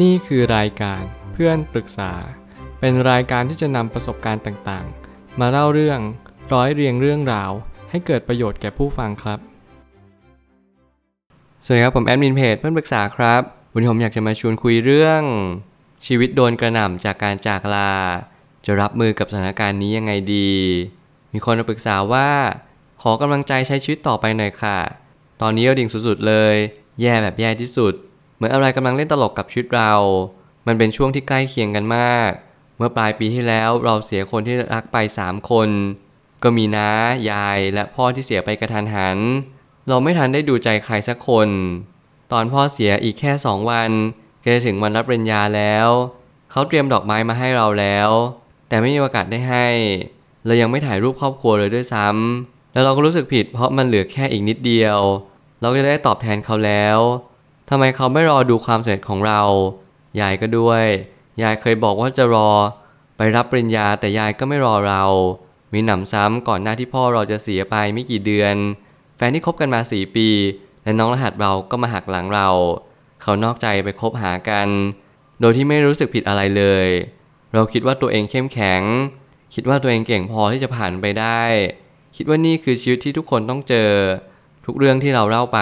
นี่คือรายการเพื่อนปรึกษา เป็นรายการที่จะนำประสบการณ์ต่างๆ มาเล่าเรื่องร้อยเรียงเรื่องราว ให้เกิดประโยชน์แก่ผู้ฟังครับ สวัสดีครับผมแอดมินเพจเพื่อนปรึกษาครับ วันนี้ผมอยากจะมาชวนคุยเรื่อง ชีวิตโดนกระหน่ำจากการจากลา จะรับมือกับสถานการณ์นี้ยังไงดี มีคนมาปรึกษาว่า ขอกำลังใจใช้ชีวิตต่อไปหน่อยค่ะ ตอนนี้เราดิ่งสุดๆเลย แย่แบบแย่ที่สุด มือนอะไรกำลังเล่นตลกกับชีวิตเรา มันเป็นช่วงที่ใกล้เคียงกันมาก เมื่อปลายปีที่แล้วเราเสียคนที่รักไป3คน ก็มีน้า ยาย และพ่อที่เสียไปกระทันหัน เราไม่ทันได้ดูใจใครสักคน ตอนพ่อเสียอีกแค่สองวันก็จะถึงวันรับปริญญาแล้ว เขาเตรียมดอกไม้มาให้เราแล้ว แต่ไม่มีโอกาสได้ให้ เรายังไม่ถ่ายรูปครอบครัวเลยด้วยซ้ำแล้วเราก็รู้สึกผิดเพราะมันเหลือแค่อีกนิดเดียว เราก็จะได้ตอบแทนเขาแล้ว ทำไมเขาไม่รอดูความสำเร็จของเรา ยายก็ด้วย ยายเคยบอกว่าจะรอ ไปรับปริญญาแต่ยายก็ไม่รอเรา มีหนำซ้ำก่อนหน้าที่พ่อเราจะเสียไปไม่กี่เดือน แฟนที่คบกันมาสี่ปี และน้องรหัสเราก็มาหักหลังเรา เขานอกใจไปคบหากัน โดยที่ไม่รู้สึกผิดอะไรเลย เราคิดว่าตัวเองเข้มแข็ง คิดว่าตัวเองเก่งพอที่จะผ่านไปได้ คิดว่านี่คือชีวิตที่ทุกคนต้องเจอ ทุกเรื่องที่เราเล่าไป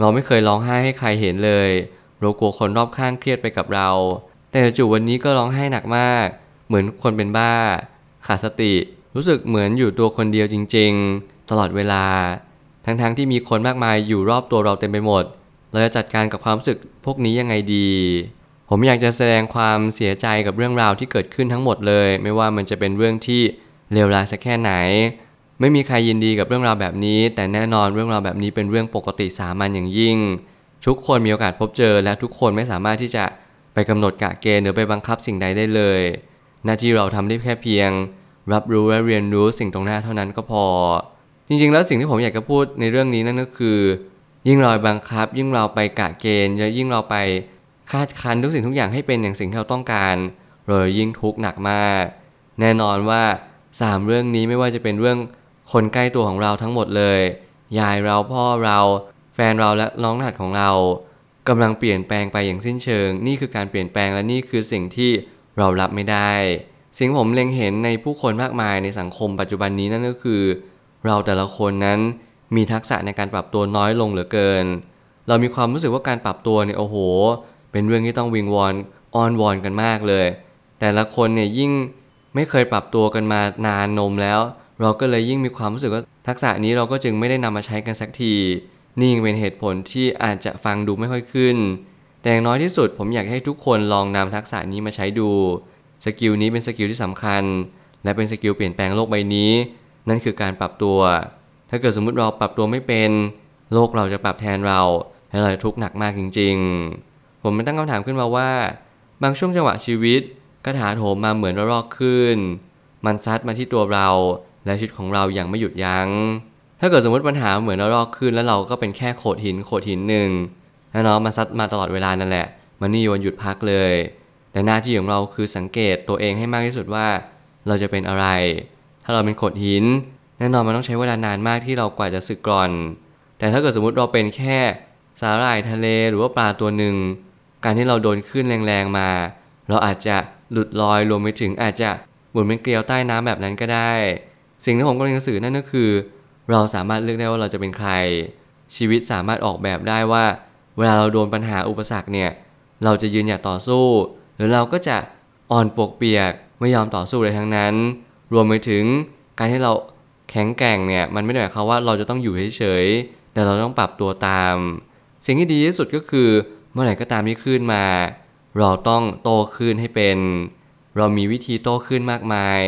เราไม่เคยร้องไห้ให้ใครเห็นเลย เรากลัวคนรอบข้างเครียดไปกับเรา แต่จู่วันนี้ก็ร้องไห้หนักมาก เหมือนคนเป็นบ้า ขาดสติ รู้สึกเหมือนอยู่ตัวคนเดียวจริง ๆ ตลอดเวลา ทั้งๆทที่มีคนมากมายอยู่รอบตัวเราเต็มไปหมด เราจะจัดการกับความรู้สึกพวกนี้ยังไงดี ผมอยากจะแสดงความเสียใจกับเรื่องราวที่เกิดขึ้นทั้งหมดเลย ไม่ว่ามันจะเป็นเรื่องที่เลวร้ายสักแค่ไหน ไม่มีใครยินดีกับเรื่องราวแบบนี้ แต่แน่นอนเรื่องราวแบบนี้เป็นเรื่องปกติสามัญอย่างยิ่ง ทุกคนมีโอกาสพบเจอ และทุกคนไม่สามารถที่จะไปกำหนดกะเกณฑ์หรือไปบังคับสิ่งใดได้เลย หน้าที่เราทำได้แค่เพียง รับรู้และเรียนรู้สิ่งตรงหน้าเท่านั้นก็พอ จริงๆ แล้วสิ่งที่ผมอยากจะพูดในเรื่องนี้นั่นก็คือ ยิ่งเราบังคับ ยิ่งเราไปกะเกณฑ์และยิ่งเราไปคาดคันทุกสิ่งทุกอย่างให้เป็นอย่างสิ่งที่เราต้องการเรายิ่งทุกข์หนักมาก แน่นอนว่าสามเรื่องนี้ไม่ว่าจะเป็นเรื่อง คนใกล้ตัวของเราทั้งหมดเลย ยายเราพ่อเราแฟนเราและน้องรหัสของเรากำลังเปลี่ยนแปลงไปอย่างสิ้นเชิง นี่คือการเปลี่ยนแปลงและนี่คือสิ่งที่เรารับไม่ได้ สิ่งผมเล็งเห็นในผู้คนมากมายในสังคมปัจจุบันนี้นั่นก็คือ เราแต่ละคนนั้นมีทักษะในการปรับตัวน้อยลงเหลือเกิน เรามีความรู้สึกว่าการปรับตัวเนี่ยโอ้โห เป็นเรื่องที่ต้องวิงวอนอ้อนวอนกันมากเลย แต่ละคนเนี่ยยิ่งไม่เคยปรับตัวกันมานานนมแล้ว เราก็เลยยิ่งมีความรู้สึกว่าทักษะนี้เราก็จึงไม่ได้นำมาใช้กันสักที นี่เป็นเหตุผลที่อาจจะฟังดูไม่ค่อยขึ้น แต่อย่างน้อยที่สุดผมอยากให้ทุกคนลองนำทักษะนี้มาใช้ดู skill นี้เป็น skill ที่สำคัญ และเป็น skill เปลี่ยนแปลงโลกใบนี้ นั่นคือการปรับตัว ถ้าเกิดสมมุติเราปรับตัวไม่เป็น โลกเราจะปรับแทนเราและเราจะทุกข์หนักมากจริง ๆ ผมไม่ตั้งคำถามขึ้นมาว่า บางช่วงจังหวะชีวิตก็ถาโถมมาเหมือนระลอกคลื่น มันซัดมาที่ตัวเรา และชีวิตของเราอย่างไม่หยุดยั้ง ถ้าเกิดสมมติปัญหาเหมือนระลอกคลื่นแล้วเราก็เป็นแค่โขดหินโขดหินหนึ่งแล้วเนาะมันซัดมาตลอดเวลานั่นแหละ มันไม่มีวันหยุดพักเลย แต่หน้าที่ของเราคือสังเกตตัวเองให้มากที่สุดว่า เราจะเป็นอะไร ถ้าเราเป็นโขดหิน แน่นอนมันต้องใช้เวลานานมากที่เรากว่าจะสึกกร่อน แต่ถ้าเกิดสมมติเราเป็นแค่สาหร่ายทะเลหรือว่าปลาตัวหนึ่ง การที่เราโดนขึ้นแรงๆมา เราอาจจะหลุดลอยรวมไปถึงอาจจะหมุนเป็นเกลียวใต้น้ำแบบนั้นก็ได้ สิ่งที่ผมกำลังจะสื่อนั่นก็คือ เราสามารถเลือกได้ว่าเราจะเป็นใคร ชีวิตสามารถออกแบบได้ว่า เวลาเราโดนปัญหาอุปสรรคเนี่ยเราจะยืนหยัดต่อสู้ หรือเราก็จะอ่อนปวกเปียกไม่ยอมต่อสู้เลยทั้งนั้น รวมไปถึงการที่เราแข็งแกร่งเนี่ยมันไม่ได้หมายความว่าเราจะต้องอยู่เฉยๆแต่เราต้องปรับตัวตาม สิ่งที่ดีที่สุดก็คือเมื่อไหร่ก็ตามที่ขึ้นมา เราต้องโตขึ้นให้เป็น เรามีวิธีโตขึ้นมากมาย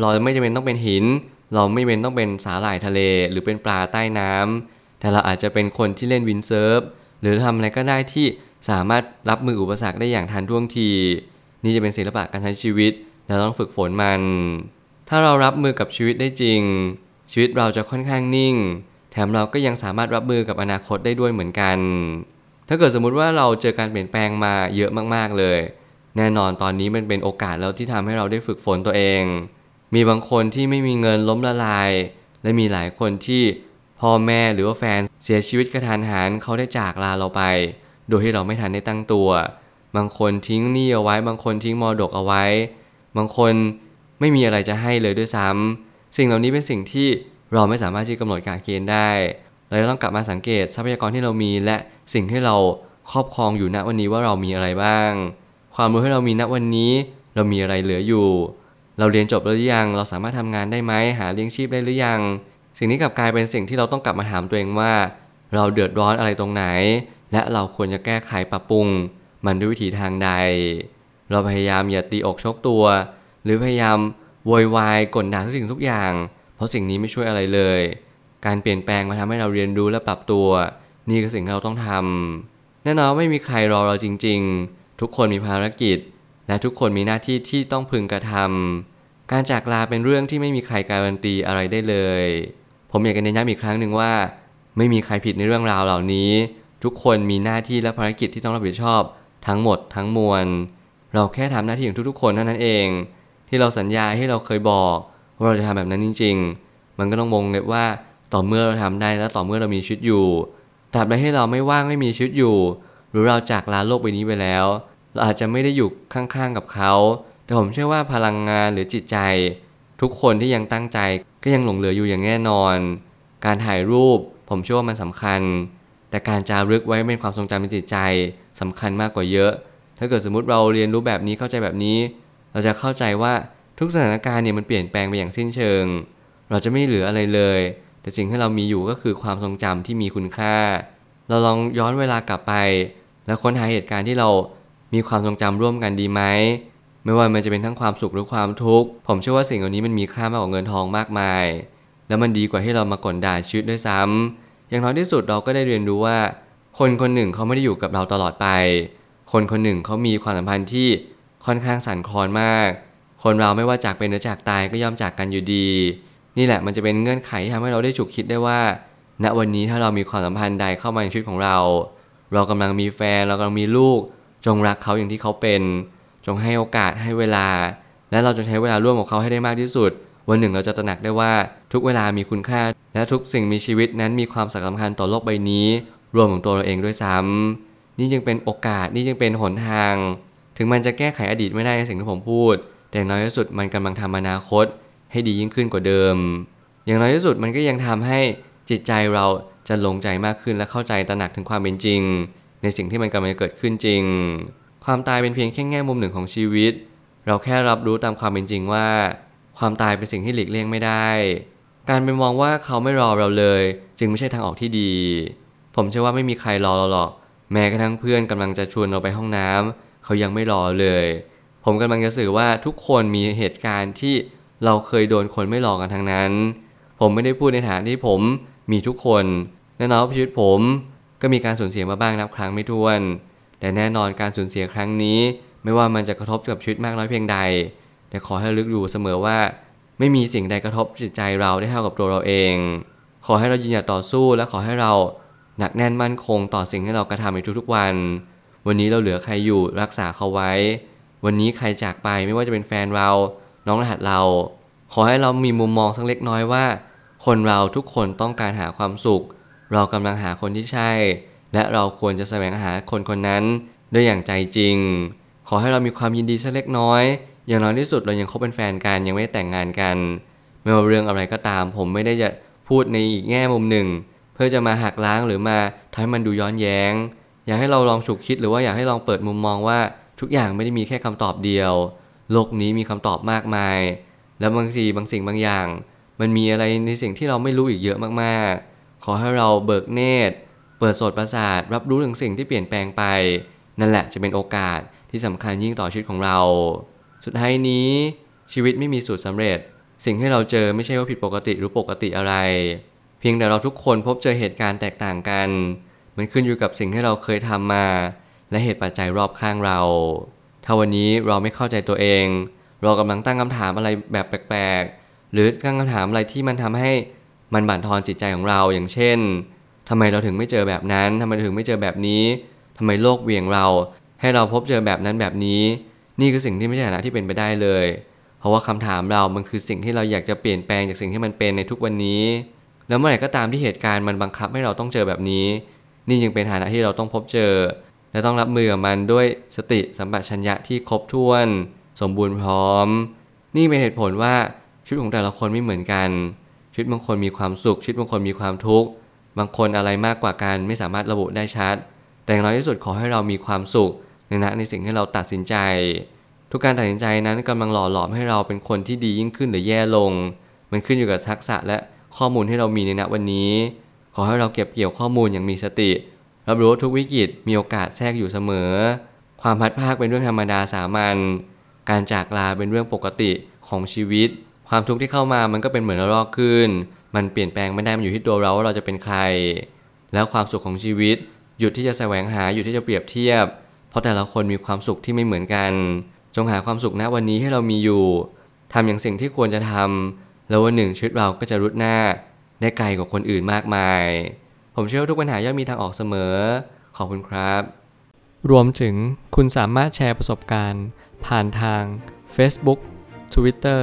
เราไม่จำเป็นต้องเป็นหิน เราไม่เป็นต้องเป็นสาหร่ายทะเลหรือเป็นปลาใต้น้ำแต่เราอาจจะเป็นคนที่เล่นวินเซิร์ฟหรือทำอะไรก็ได้ที่สามารถรับมืออุปสรรคได้อย่างทันท่วงที นี่จะเป็นศิลปะการใช้ชีวิตเราต้องฝึกฝนมัน ถ้าเรารับมือกับชีวิตได้จริง ชีวิตเราจะค่อนข้างนิ่ง แถมเราก็ยังสามารถรับมือกับอนาคตได้ด้วยเหมือนกัน ถ้าเกิดสมมุติว่าเราเจอการเปลี่ยนแปลงมาเยอะมากๆเลย แน่นอนตอนนี้มันเป็นโอกาสแล้วที่ทำให้เราได้ฝึกฝนตัวเอง มีบางคนที่ไม่มีเงินล้มละลาย และมีหลายคนที่พ่อแม่หรือว่าแฟนเสียชีวิตกระทันหันเขาได้จากลาเราไป โดยที่เราไม่ทันได้ตั้งตัว บางคนทิ้งหนี้เอาไว้ บางคนทิ้งมรดกเอาไว้ บางคนไม่มีอะไรจะให้เลยด้วยซ้ำสิ่งเหล่านี้เป็นสิ่งที่เราไม่สามารถที่กำหนดการเกณฑ์ได้เราต้องกลับมาสังเกตทรัพยากรที่เรามี และสิ่งที่เราครอบครองอยู่ณวันนี้ว่าเรามีอะไรบ้าง ความรู้ที่เรามีณวันนี้ เรามีอะไรเหลืออยู่ เราเรียนจบแล้วหรือยัง เราสามารถทำงานได้ไหมหาเลี้ยงชีพได้หรือยัง สิ่งนี้กลับกลายเป็นสิ่งที่เราต้องกลับมาถามตัวเองว่า เราเดือดร้อนอะไรตรงไหน และเราควรจะแก้ไขปรับปรุง มันด้วยวิธีทางใด เราพยายามอย่าตีอกชกตัว หรือพยายามโวยวายกดดันทุกสิ่งทุกอย่าง เพราะสิ่งนี้ไม่ช่วยอะไรเลย การเปลี่ยนแปลงมาทำให้เราเรียนรู้และปรับตัว นี่คือสิ่งที่เราต้องทำแน่นอนไม่มีใครรอเราจริง ๆ ทุกคนมีภารกิจ และทุกคนมีหน้าที่ที่ต้องพึงกระทำการจากลาเป็นเรื่องที่ไม่มีใครการันตีอะไรได้เลย ผมอยากจะเน้นย้ำอีกครั้งหนึ่งว่า ไม่มีใครผิดในเรื่องราวเหล่านี้ ทุกคนมีหน้าที่และภารกิจที่ต้องรับผิดชอบ ทั้งหมดทั้งมวล เราแค่ทำหน้าที่ของทุกๆ คนเท่านั้นเอง ที่เราสัญญาที่เราเคยบอกว่าเราจะทำแบบนั้นจริง ๆ มันก็ต้องวงเล็บว่าต่อเมื่อเราทำได้และต่อเมื่อเรามีชีวิตอยู่ตราบใดที่เราไม่ว่างไม่มีชีวิตอยู่ หรือเราจากลาโลกใบนี้ไปแล้ว เราอาจจะไม่ได้อยู่ข้างๆกับเขา แต่ผมเชื่อว่าพลังงานหรือจิตใจ ทุกคนที่ยังตั้งใจก็ยังหลงเหลืออยู่อย่างแน่นอน การถ่ายรูปผมเชื่อว่ามันสำคัญ แต่การจารึกไว้เป็นความทรงจำในจิตใจสำคัญมากกว่าเยอะ ถ้าเกิดสมมติเราเรียนรู้แบบนี้เข้าใจแบบนี้ เราจะเข้าใจว่าทุกสถานการณ์เนี่ยมันเปลี่ยนแปลงไปอย่างสิ้นเชิง เราจะไม่เหลืออะไรเลย แต่สิ่งที่เรามีอยู่ก็คือความทรงจำที่มีคุณค่า เราลองย้อนเวลากลับไป แล้วค้นหาเหตุการณ์ที่เรา มีความทรงจำร่วมกันดีไหมไม่ว่ามันจะเป็นทั้งความสุขหรือความทุกข์ ผมเชื่อว่าสิ่งเหล่านี้มันมีค่ามากกว่าเงินทองมากมาย แล้วมันดีกว่าที่เรามากดด่าชีวิตด้วยซ้ำอย่างน้อยที่สุดเราก็ได้เรียนรู้ว่า คนคนหนึ่งเขาไม่ได้อยู่กับเราตลอดไป คนคนหนึ่งเขามีความสัมพันธ์ที่ค่อนข้างสั่นคลอนมาก คนเราไม่ว่าจากเป็นหรือจากตายก็ย่อมจากกันอยู่ดี นี่แหละมันจะเป็นเงื่อนไขที่ทำให้เราได้ฉุกคิดได้ว่า ณวันนี้ถ้าเรามีความสัมพันธ์ใดเข้ามาในชีวิตของเรา เรากำลังมีแฟนเรากำลังมีลูก จงรักเขาอย่างที่เขาเป็น จงให้โอกาสให้เวลา และเราจะใช้เวลาร่วมกับเขาให้ได้มากที่สุด วันหนึ่งเราจะตระหนักได้ว่าทุกเวลามีคุณค่า และทุกสิ่งมีชีวิตนั้นมีความสำคัญต่อโลกใบนี้ รวมถึงตัวเราเองด้วยซ้ำนี่ยังเป็นโอกาสนี่ยังเป็นหนทาง ถึงมันจะแก้ไขอดีตไม่ได้ในสิ่งที่ผมพูด แต่น้อยที่สุดมันกำลังทำอนาคต ให้ดียิ่งขึ้นกว่าเดิม อย่างน้อยที่สุดมันก็ยังทำให้จิตใจเราจะลงใจมากขึ้นและเข้าใจตระหนักถึงความเป็นจริง ในสิ่งที่มันกำลังจะเกิดขึ้นจริง ความตายเป็นเพียงแค่แง่มุมหนึ่งของชีวิต เราแค่รับรู้ตามความเป็นจริงว่า ความตายเป็นสิ่งที่หลีกเลี่ยงไม่ได้ การไปมองว่าเขาไม่รอเราเลย จึงไม่ใช่ทางออกที่ดี ผมเชื่อว่าไม่มีใครรอเราหรอก แม้กระทั่งเพื่อนกำลังจะชวนเราไปห้องน้ำเขายังไม่รอเลย ผมกำลังจะสื่อว่าทุกคนมีเหตุการณ์ที่เราเคยโดนคนไม่รอกันทั้งนั้น ผมไม่ได้พูดในฐานที่ผมมีทุกคนแน่นอนชีวิตผม ก็มีการสูญเสียมาบ้างนับครั้งไม่ถ้วน แต่แน่นอนการสูญเสียครั้งนี้ ไม่ว่ามันจะกระทบกับชีวิตมากน้อยเพียงใด แต่ขอให้ลึกอยู่เสมอว่า ไม่มีสิ่งใดกระทบจิตใจเราได้เท่ากับตัวเราเอง ขอให้เรายืนหยัดต่อสู้และขอให้เราหนักแน่นมั่นคงต่อสิ่งที่เรากระทำในทุกๆวัน วันนี้เราเหลือใครอยู่รักษาเขาไว้ วันนี้ใครจากไปไม่ว่าจะเป็นแฟนเรา น้องรหัสเรา ขอให้เรามีมุมมองสักเล็กน้อยว่า คนเราทุกคนต้องการหาความสุข เรากำลังหาคนที่ใช่ และเราควรจะแสวงหาคนคนนั้นด้วยอย่างใจจริง ขอให้เรามีความยินดีสักเล็กน้อย อย่างน้อยที่สุดเรายังคบเป็นแฟนกันยังไม่ได้แต่งงานกัน ไม่ว่าเรื่องอะไรก็ตาม ผมไม่ได้จะพูดในอีกแง่มุมหนึ่ง เพื่อจะมาหักล้างหรือมาทำให้มันดูย้อนแย้ง อยากให้เราลองฉุกคิดหรือว่าอยากให้ลองเปิดมุมมองว่าทุกอย่างไม่ได้มีแค่คำตอบเดียว โลกนี้มีคำตอบมากมาย แล้วบางทีบางสิ่งบางอย่าง มันมีอะไรในสิ่งที่เราไม่รู้อีกเยอะมากๆ ขอให้เราเบิกเนตร เปิดโสตประสาท รับรู้ถึงสิ่งที่เปลี่ยนแปลงไป นั่นแหละจะเป็นโอกาสที่สำคัญยิ่งต่อชีวิตของเรา สุดท้ายนี้ชีวิตไม่มีสูตรสำเร็จ สิ่งที่เราเจอไม่ใช่ว่าผิดปกติหรือปกติอะไร เพียงแต่เราทุกคนพบเจอเหตุการณ์แตกต่างกัน มันขึ้นอยู่กับสิ่งที่เราเคยทำมา และเหตุปัจจัยรอบข้างเรา ถ้าวันนี้เราไม่เข้าใจตัวเอง เรากำลังตั้งคำถามอะไรแบบแปลกๆ หรือตั้งคำถามอะไรที่มันทำให้ มันบั่นทอนจิตใจของเราอย่างเช่นทำไมเราถึงไม่เจอแบบนั้นทำไมถึงไม่เจอแบบนี้ทำไมโลกเวี่ยงเรา ให้เราพบเจอแบบนั้นแบบนี้ นี่คือสิ่งที่ไม่ใช่ฐานะที่เป็นไปได้เลย เพราะว่าคำถามเรา มันคือสิ่งที่เราอยากจะเปลี่ยนแปลงจากสิ่งที่มันเป็นในทุกวันนี้ แล้วเมื่อไหร่ก็ตามที่เหตุการณ์มันบังคับให้เราต้องเจอแบบนี้ นี่ยังเป็นฐานะที่เราต้องพบเจอ และต้องรับมือกับมันด้วยสติสัมปชัญญะที่ครบถ้วน สมบูรณ์พร้อม นี่เป็นเหตุผลว่าชีวิตของแต่ละคนไม่เหมือนกัน ชีวิตบางคนมีความสุขชีวิตบางคนมีความทุกข์บางคนอะไรมากกว่ากันไม่สามารถระบุได้ชัด แต่อย่างน้อยที่สุดขอให้เรามีความสุขในณในสิ่งที่เราตัดสินใจ ทุกการตัดสินใจนั้นกำลังหล่อหลอมให้เราเป็นคนที่ดียิ่งขึ้นหรือแย่ลง มันขึ้นอยู่กับทักษะและข้อมูลที่เรามีในณวันนี้ ขอให้เราเก็บเกี่ยวข้อมูลอย่างมีสติ รับรู้ทุกวิกฤตมีโอกาสแทรกอยู่เสมอ ความพัดภาคเป็นเรื่องธรรมดาสามัญการจากลาเป็นเรื่องปกติของชีวิต ความทุกข์ที่เข้ามามันก็เป็นเหมือนระลอกขึ้น มันเปลี่ยนแปลงไม่ได้มันอยู่ที่ตัวเราว่าเราจะเป็นใคร แล้วความสุขของชีวิต หยุดที่จะแสวงหาหยุดที่จะเปรียบเทียบ เพราะแต่ละคนมีความสุขที่ไม่เหมือนกัน จงหาความสุขณวันนี้ให้เรามีอยู่ทำอย่างสิ่งที่ควรจะทำแล้ววันหนึ่งชีวิตเราก็จะรุดหน้าได้ไกลกว่าคนอื่นมากมาย ผมเชื่อว่าทุกปัญหาย่อมมีทางออกเสมอ ขอบคุณครับ รวมถึงคุณสามารถแชร์ประสบการณ์ ผ่านทาง Facebook Twitter